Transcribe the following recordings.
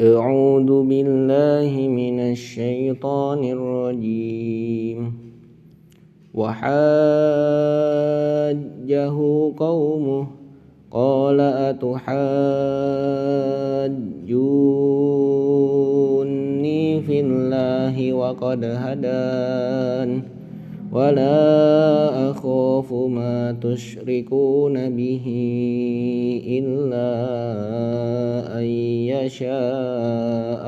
أعوذ بالله من الشيطان الرجيم. وحاجه قومه قال أتحاجوني في الله وقد هدان ولا أخاف ما تشركون به إلا أن يشاء.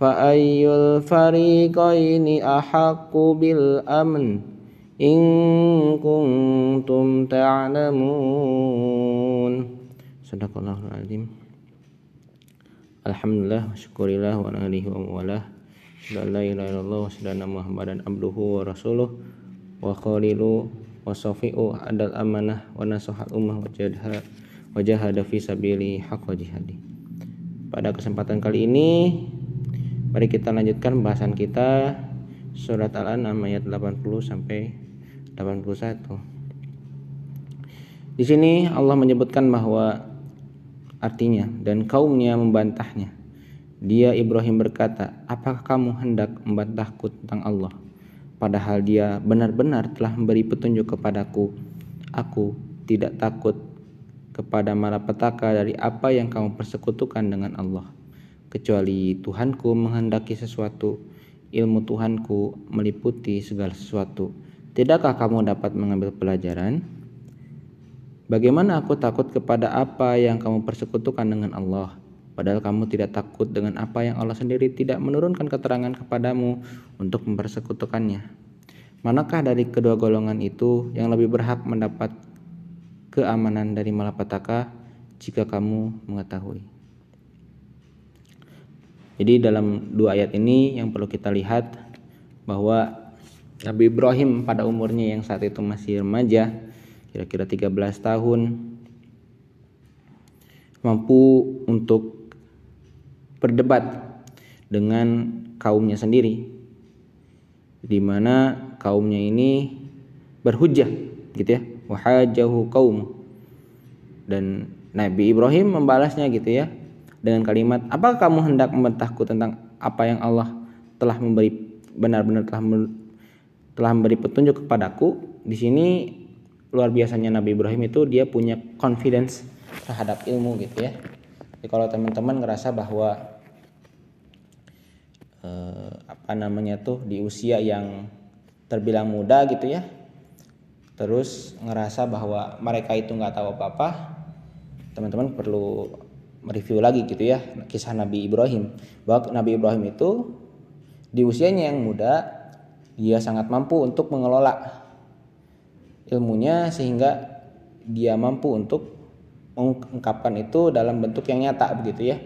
فأي الفريقين أحق بالأمن إن كنتم تعلمون صدق الله العظيم Alhamdulillah syukurillah wa alihi wa mawalah la ilaha illallah wa sallallahu muhammadan abduhu wa rasuluh wa khalilu wa safi'u adal amanah wa nasahat ummah wa jahada wa jahada fi sabili haqqa jihadi pada kesempatan kali ini mari kita lanjutkan bahasan kita surat al-an'am ayat 80 sampai 81 di sini Allah menyebutkan bahwa artinya dan kaumnya membantahnya. Dia Ibrahim berkata, "Apakah kamu hendak membantahku tentang Allah? Padahal Dia benar-benar telah memberi petunjuk kepadaku. Aku tidak takut kepada malapetaka dari apa yang kamu persekutukan dengan Allah, kecuali Tuhanku menghendaki sesuatu, ilmu Tuhanku meliputi segala sesuatu. Tidakkah kamu dapat mengambil pelajaran?" Bagaimana aku takut kepada apa yang kamu persekutukan dengan Allah, padahal kamu tidak takut dengan apa yang Allah sendiri tidak menurunkan keterangan kepadamu untuk mempersekutukannya. Manakah dari kedua golongan itu yang lebih berhak mendapat keamanan dari malapetaka jika kamu mengetahui? Jadi dalam dua ayat ini yang perlu kita lihat bahwa Nabi Ibrahim pada umurnya yang saat itu masih remaja kira-kira 13 tahun mampu untuk berdebat dengan kaumnya sendiri di mana kaumnya ini berhujah gitu ya. Wahajahu kaum dan Nabi Ibrahim membalasnya gitu ya dengan kalimat apakah kamu hendak membantahku tentang apa yang Allah telah memberi benar-benar telah telah memberi petunjuk kepadaku di sini luar biasanya Nabi Ibrahim itu dia punya confidence terhadap ilmu gitu ya. Jadi kalau teman-teman ngerasa bahwa eh, apa namanya tuh di usia yang terbilang muda gitu ya, terus ngerasa bahwa mereka itu nggak tahu apa-apa, teman-teman perlu mereview lagi gitu ya kisah Nabi Ibrahim bahwa Nabi Ibrahim itu di usianya yang muda dia sangat mampu untuk mengelola ilmunya sehingga dia mampu untuk mengungkapkan itu dalam bentuk yang nyata begitu ya.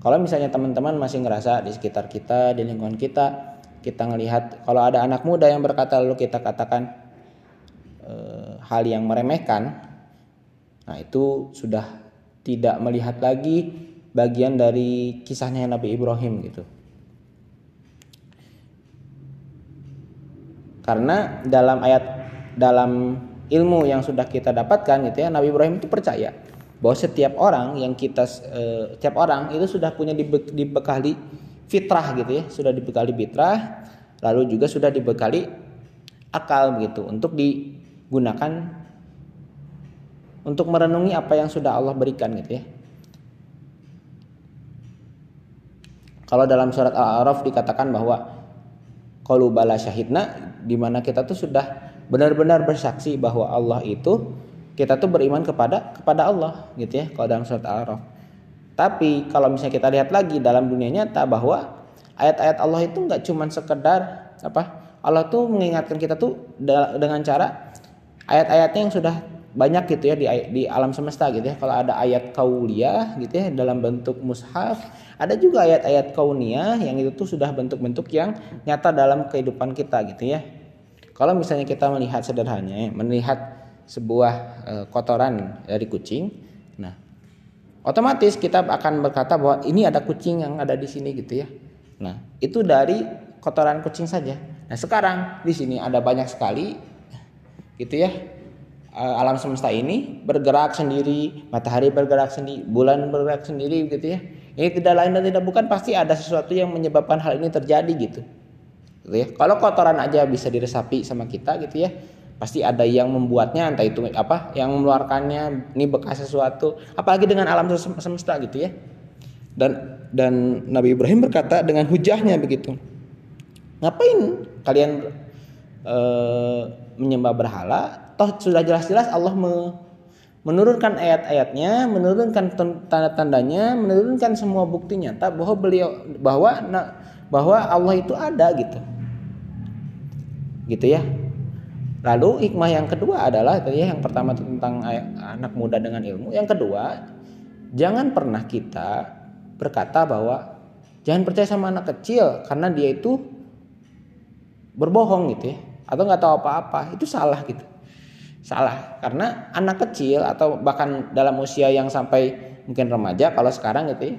Kalau misalnya teman-teman masih ngerasa di sekitar kita, di lingkungan kita, kita ngelihat kalau ada anak muda yang berkata lalu kita katakan e, hal yang meremehkan, nah itu sudah tidak melihat lagi bagian dari kisahnya Nabi Ibrahim gitu. Karena dalam ayat dalam ilmu yang sudah kita dapatkan gitu ya Nabi Ibrahim itu percaya bahwa setiap orang yang kita eh, setiap orang itu sudah punya dibekali fitrah gitu ya sudah dibekali fitrah lalu juga sudah dibekali akal begitu untuk digunakan untuk merenungi apa yang sudah Allah berikan gitu ya kalau dalam surat Al-A'raf dikatakan bahwa kalau bala syahidna di mana kita tuh sudah benar-benar bersaksi bahwa Allah itu kita tuh beriman kepada kepada Allah gitu ya kalau dalam surat Al-Araf. Tapi kalau misalnya kita lihat lagi dalam dunia nyata bahwa ayat-ayat Allah itu nggak cuma sekedar apa Allah tuh mengingatkan kita tuh dengan cara ayat-ayatnya yang sudah banyak gitu ya di di alam semesta gitu ya. Kalau ada ayat kauliyah gitu ya dalam bentuk mushaf, ada juga ayat-ayat kauniyah yang itu tuh sudah bentuk-bentuk yang nyata dalam kehidupan kita gitu ya. Kalau misalnya kita melihat sederhananya, melihat sebuah e, kotoran dari kucing, nah otomatis kita akan berkata bahwa ini ada kucing yang ada di sini gitu ya. Nah itu dari kotoran kucing saja. Nah sekarang di sini ada banyak sekali gitu ya alam semesta ini bergerak sendiri, matahari bergerak sendiri, bulan bergerak sendiri gitu ya. Ini tidak lain dan tidak bukan pasti ada sesuatu yang menyebabkan hal ini terjadi gitu. gitu ya. Kalau kotoran aja bisa diresapi sama kita gitu ya, pasti ada yang membuatnya entah itu apa, yang mengeluarkannya ini bekas sesuatu, apalagi dengan alam semesta gitu ya. Dan dan Nabi Ibrahim berkata dengan hujahnya begitu. Ngapain kalian e, menyembah berhala toh sudah jelas-jelas Allah me, menurunkan ayat-ayatnya, menurunkan tanda-tandanya, menurunkan semua bukti nyata bahwa beliau bahwa bahwa Allah itu ada gitu. Gitu ya. Lalu hikmah yang kedua adalah tadi ya, yang pertama tentang anak muda dengan ilmu, yang kedua jangan pernah kita berkata bahwa jangan percaya sama anak kecil karena dia itu berbohong gitu ya atau nggak tahu apa-apa itu salah gitu salah. Karena anak kecil atau bahkan dalam usia yang sampai mungkin remaja kalau sekarang gitu ya,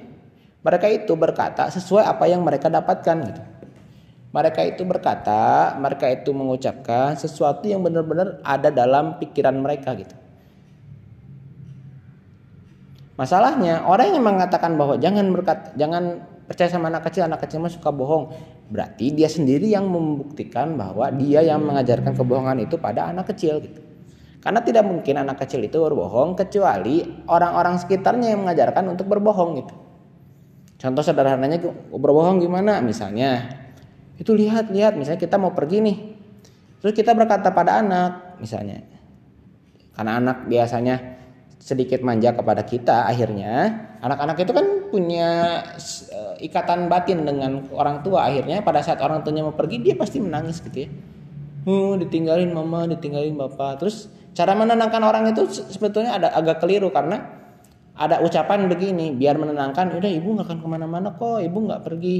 mereka itu berkata sesuai apa yang mereka dapatkan gitu. Mereka itu berkata mereka itu mengucapkan sesuatu yang benar-benar ada dalam pikiran mereka gitu. Masalahnya orang yang mengatakan bahwa jangan berkata jangan percaya sama anak kecil anak kecil mah suka bohong. Berarti dia sendiri yang membuktikan bahwa dia yang mengajarkan kebohongan itu pada anak kecil gitu karena tidak mungkin anak kecil itu berbohong kecuali orang-orang sekitarnya yang mengajarkan untuk berbohong gitu. Contoh sederhananya berbohong gimana? Misalnya itu lihat-lihat misalnya kita mau pergi nih. Terus kita berkata pada anak misalnya. Karena anak biasanya sedikit manja kepada kita akhirnya anak-anak itu kan punya eh, ikatan batin dengan orang tua akhirnya pada saat orang tuanya mau pergi dia pasti menangis gitu ya. Hmm, ditinggalin mama, ditinggalin bapak. Terus Cara menenangkan orang itu sebetulnya ada agak keliru karena ada ucapan begini biar menenangkan udah ibu nggak akan ke mana-mana kok ibu nggak pergi.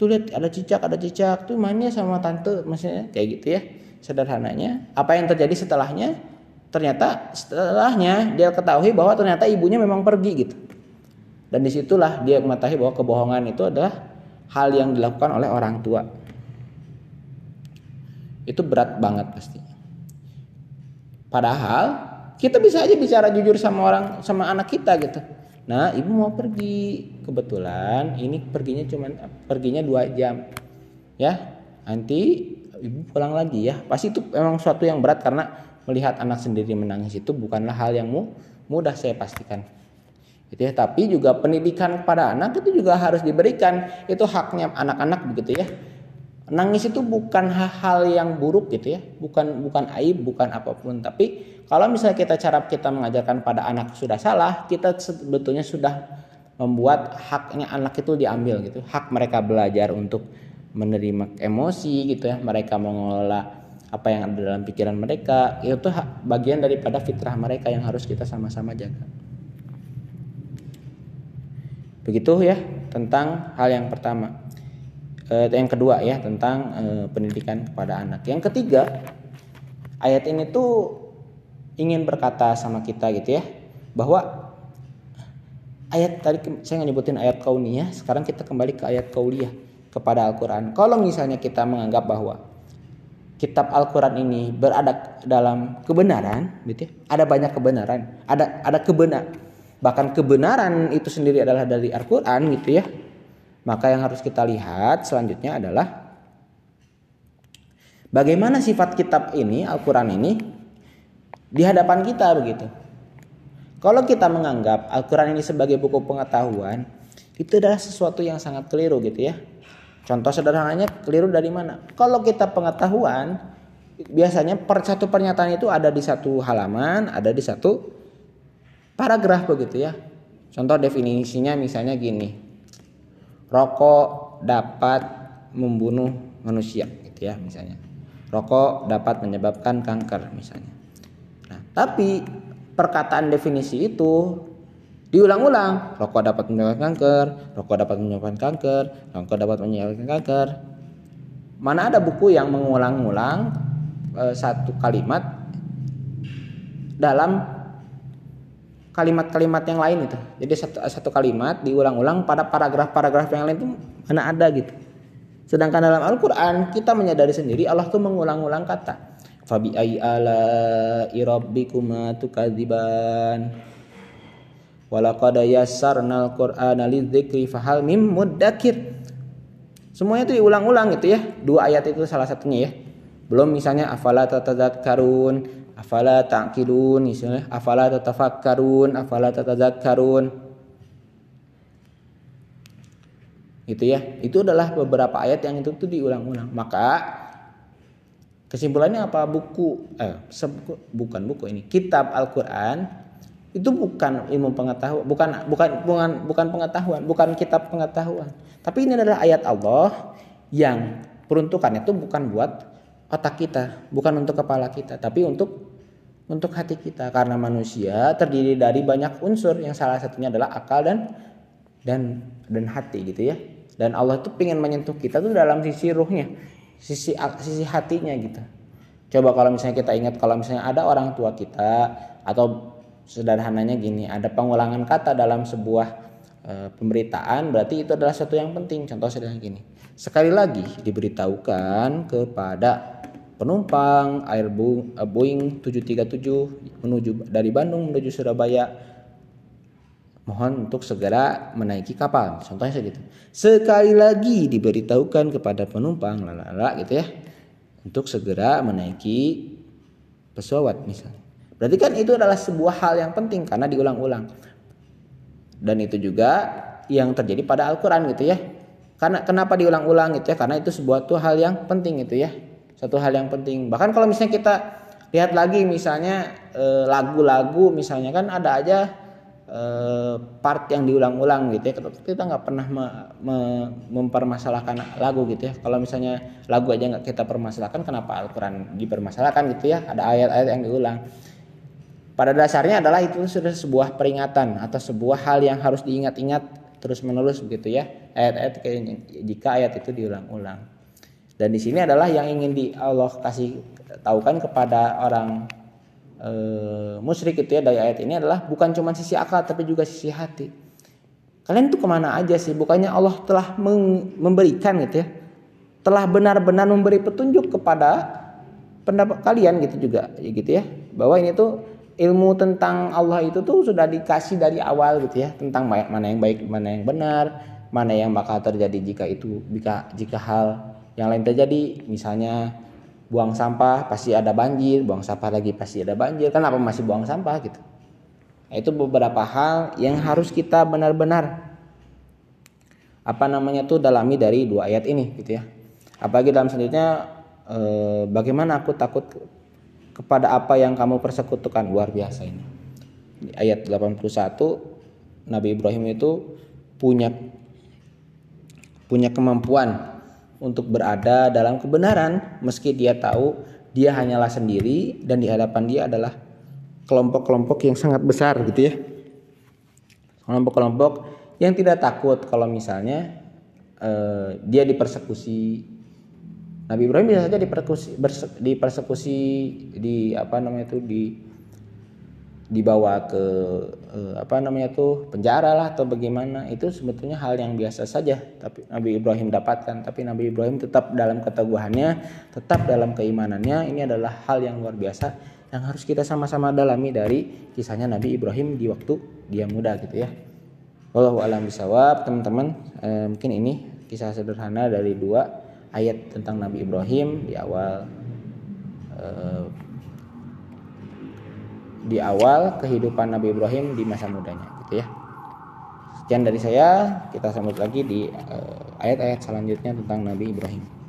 Tuh lihat ada cicak ada cicak. Tuh mainnya sama tante maksudnya kayak gitu ya sederhananya. Apa yang terjadi setelahnya? Ternyata setelahnya dia ketahui bahwa ternyata ibunya memang pergi gitu. Dan di situlah dia mengetahui bahwa kebohongan itu adalah hal yang dilakukan oleh orang tua. Itu berat banget pasti Padahal kita bisa aja bicara jujur sama orang sama anak kita gitu. Nah, ibu mau pergi. Kebetulan ini perginya cuma perginya dua jam. Ya, nanti ibu pulang lagi ya. Pasti itu memang suatu yang berat karena melihat anak sendiri menangis itu bukanlah hal yang mudah saya pastikan. Gitu ya, tapi juga pendidikan kepada anak itu juga harus diberikan. Itu haknya anak-anak begitu ya nangis itu bukan hal yang buruk gitu ya. Bukan bukan aib bukan apa pun. Tapi kalau misalnya kita cara kita mengajarkan pada anak sudah salah kita sebetulnya sudah membuat haknya anak itu diambil gitu. Hak mereka belajar untuk menerima emosi gitu ya. Mereka mengelola apa yang ada dalam pikiran mereka. Itu bagian daripada fitrah mereka yang harus kita sama-sama jaga. Begitu ya tentang hal yang pertama eh, yang kedua ya tentang eh, pendidikan kepada anak. Yang ketiga, ayat ini tuh ingin berkata sama kita gitu ya bahwa ayat tadi saya nyebutin ayat kauniyah, sekarang kita kembali ke ayat kauliyah kepada Al-Qur'an. Kalau misalnya kita menganggap bahwa kitab Al-Qur'an ini berada dalam kebenaran gitu ya, ada banyak kebenaran, ada ada kebenar bahkan kebenaran itu sendiri adalah dari Al-Qur'an gitu ya maka yang harus kita lihat selanjutnya adalah bagaimana sifat kitab ini, Al-Quran ini di hadapan kita begitu. Kalau kita menganggap Al-Quran ini sebagai buku pengetahuan, itu adalah sesuatu yang sangat keliru gitu ya. Contoh sederhananya keliru dari mana? Kalau kita pengetahuan, biasanya per satu pernyataan itu ada di satu halaman, ada di satu paragraf begitu ya. Contoh definisinya misalnya gini rokok dapat membunuh manusia gitu ya misalnya rokok dapat menyebabkan kanker misalnya nah tapi perkataan definisi itu diulang-ulang. Rokok dapat menyebabkan kanker, rokok dapat menyebabkan kanker, rokok dapat menyebabkan kanker. Mana ada buku yang mengulang-ulang e, satu kalimat dalam kalimat-kalimat yang lain itu. Jadi satu, satu kalimat diulang-ulang pada paragraf-paragraf yang lain itu mana ada gitu. Sedangkan dalam Al-Qur'an kita menyadari sendiri Allah tuh mengulang-ulang kata. Fabi ay ala irabbikuma tukadziban. Walaqad yassarnal Qur'ana lidzikri fahal mim muddakir. Semuanya itu diulang-ulang gitu ya. Dua ayat itu salah satunya ya. Belum misalnya afala tatadzakkarun, afala ta'qilun misalnya afala tatafakkarun, afala tatadzakkarun. Gitu ya. Itu adalah beberapa ayat yang itu tuh diulang-ulang. Maka kesimpulannya apa? Buku eh bukan buku ini, kitab Al-Qur'an itu bukan ilmu pengetahuan, bukan bukan bukan bukan pengetahuan, bukan kitab pengetahuan. Tapi ini adalah ayat Allah yang peruntukannya itu bukan buat otak kita, bukan untuk kepala kita, tapi untuk untuk hati kita karena manusia terdiri dari banyak unsur yang salah satunya adalah akal dan dan dan hati gitu ya. Dan Allah itu ingin menyentuh kita tuh dalam sisi ruhnya, sisi sisi hatinya gitu. Coba kalau misalnya kita ingat kalau misalnya ada orang tua kita atau sederhananya gini ada pengulangan kata dalam sebuah e, pemberitaan berarti itu adalah sesuatu yang penting contoh sederhana gini sekali lagi diberitahukan kepada penumpang air eh, Boeing 737 menuju dari Bandung menuju Surabaya mohon untuk segera menaiki kapal contohnya segitu sekali lagi diberitahukan kepada penumpang lalala gitu ya untuk segera menaiki pesawat misalnya Berarti kan itu adalah sebuah hal yang penting karena diulang-ulang. Dan itu juga yang terjadi pada Al-Qur'an gitu ya. Karena kenapa diulang-ulang gitu ya? Karena itu sebuah tuh hal yang penting gitu ya. Satu hal yang penting. Bahkan kalau misalnya kita lihat lagi misalnya eh, lagu-lagu misalnya kan ada aja eh, part yang diulang-ulang gitu ya. Kita nggak pernah me, me, mempermasalahkan lagu gitu ya. Kalau misalnya lagu aja nggak kita permasalahkan kenapa Al-Quran dipermasalahkan gitu ya? Ada ayat-ayat yang diulang. Pada dasarnya adalah itu sudah sebuah peringatan atau sebuah hal yang harus diingat-ingat terus menerus begitu ya. Ayat-ayat jika ayat itu diulang-ulang dan di sini adalah yang ingin di Allah kasih tahukan kepada orang e, musyrik itu ya dari ayat ini adalah bukan cuma sisi akal tapi juga sisi hati. Kalian itu ke mana aja sih? Bukannya Allah telah memberikan gitu ya? Telah benar-benar memberi petunjuk kepada pendapat kalian gitu juga gitu ya? Bahwa ini tuh ilmu tentang Allah itu tuh sudah dikasih dari awal gitu ya? Tentang mana yang baik mana yang benar mana yang bakal terjadi jika itu jika jika hal yang lain terjadi misalnya buang sampah pasti ada banjir buang sampah lagi pasti ada banjir. Kenapa masih buang sampah gitu? Nah, itu beberapa hal yang harus kita benar-benar apa namanya tuh dalami dari dua ayat ini gitu ya. Apalagi dalam selanjutnya eh, bagaimana aku takut kepada apa yang kamu persekutukan? Luar biasa ini. Di ayat 81 Nabi Ibrahim itu punya punya kemampuan untuk berada dalam kebenaran meski dia tahu dia hanyalah sendiri dan di hadapan dia adalah kelompok-kelompok yang sangat besar gitu ya. Kelompok-kelompok yang tidak takut kalau misalnya eh, dia dipersekusi. Nabi Ibrahim bisa saja dipersekusi, dipersekusi di apa namanya itu di dibawa ke eh, apa namanya itu penjara lah atau bagaimana itu sebetulnya hal yang biasa saja tapi Nabi Ibrahim dapatkan. Tapi Nabi Ibrahim tetap dalam keteguhannya tetap dalam keimanannya. Ini adalah hal yang luar biasa yang harus kita sama-sama dalami dari kisahnya Nabi Ibrahim di waktu dia muda gitu ya. Wallahu alam bisawab teman-teman eh, mungkin ini kisah sederhana dari dua ayat tentang Nabi Ibrahim di awal uh, di awal kehidupan Nabi Ibrahim di masa mudanya gitu ya. Sekian dari saya, kita sambut lagi di eh, ayat-ayat uh, selanjutnya tentang Nabi Ibrahim.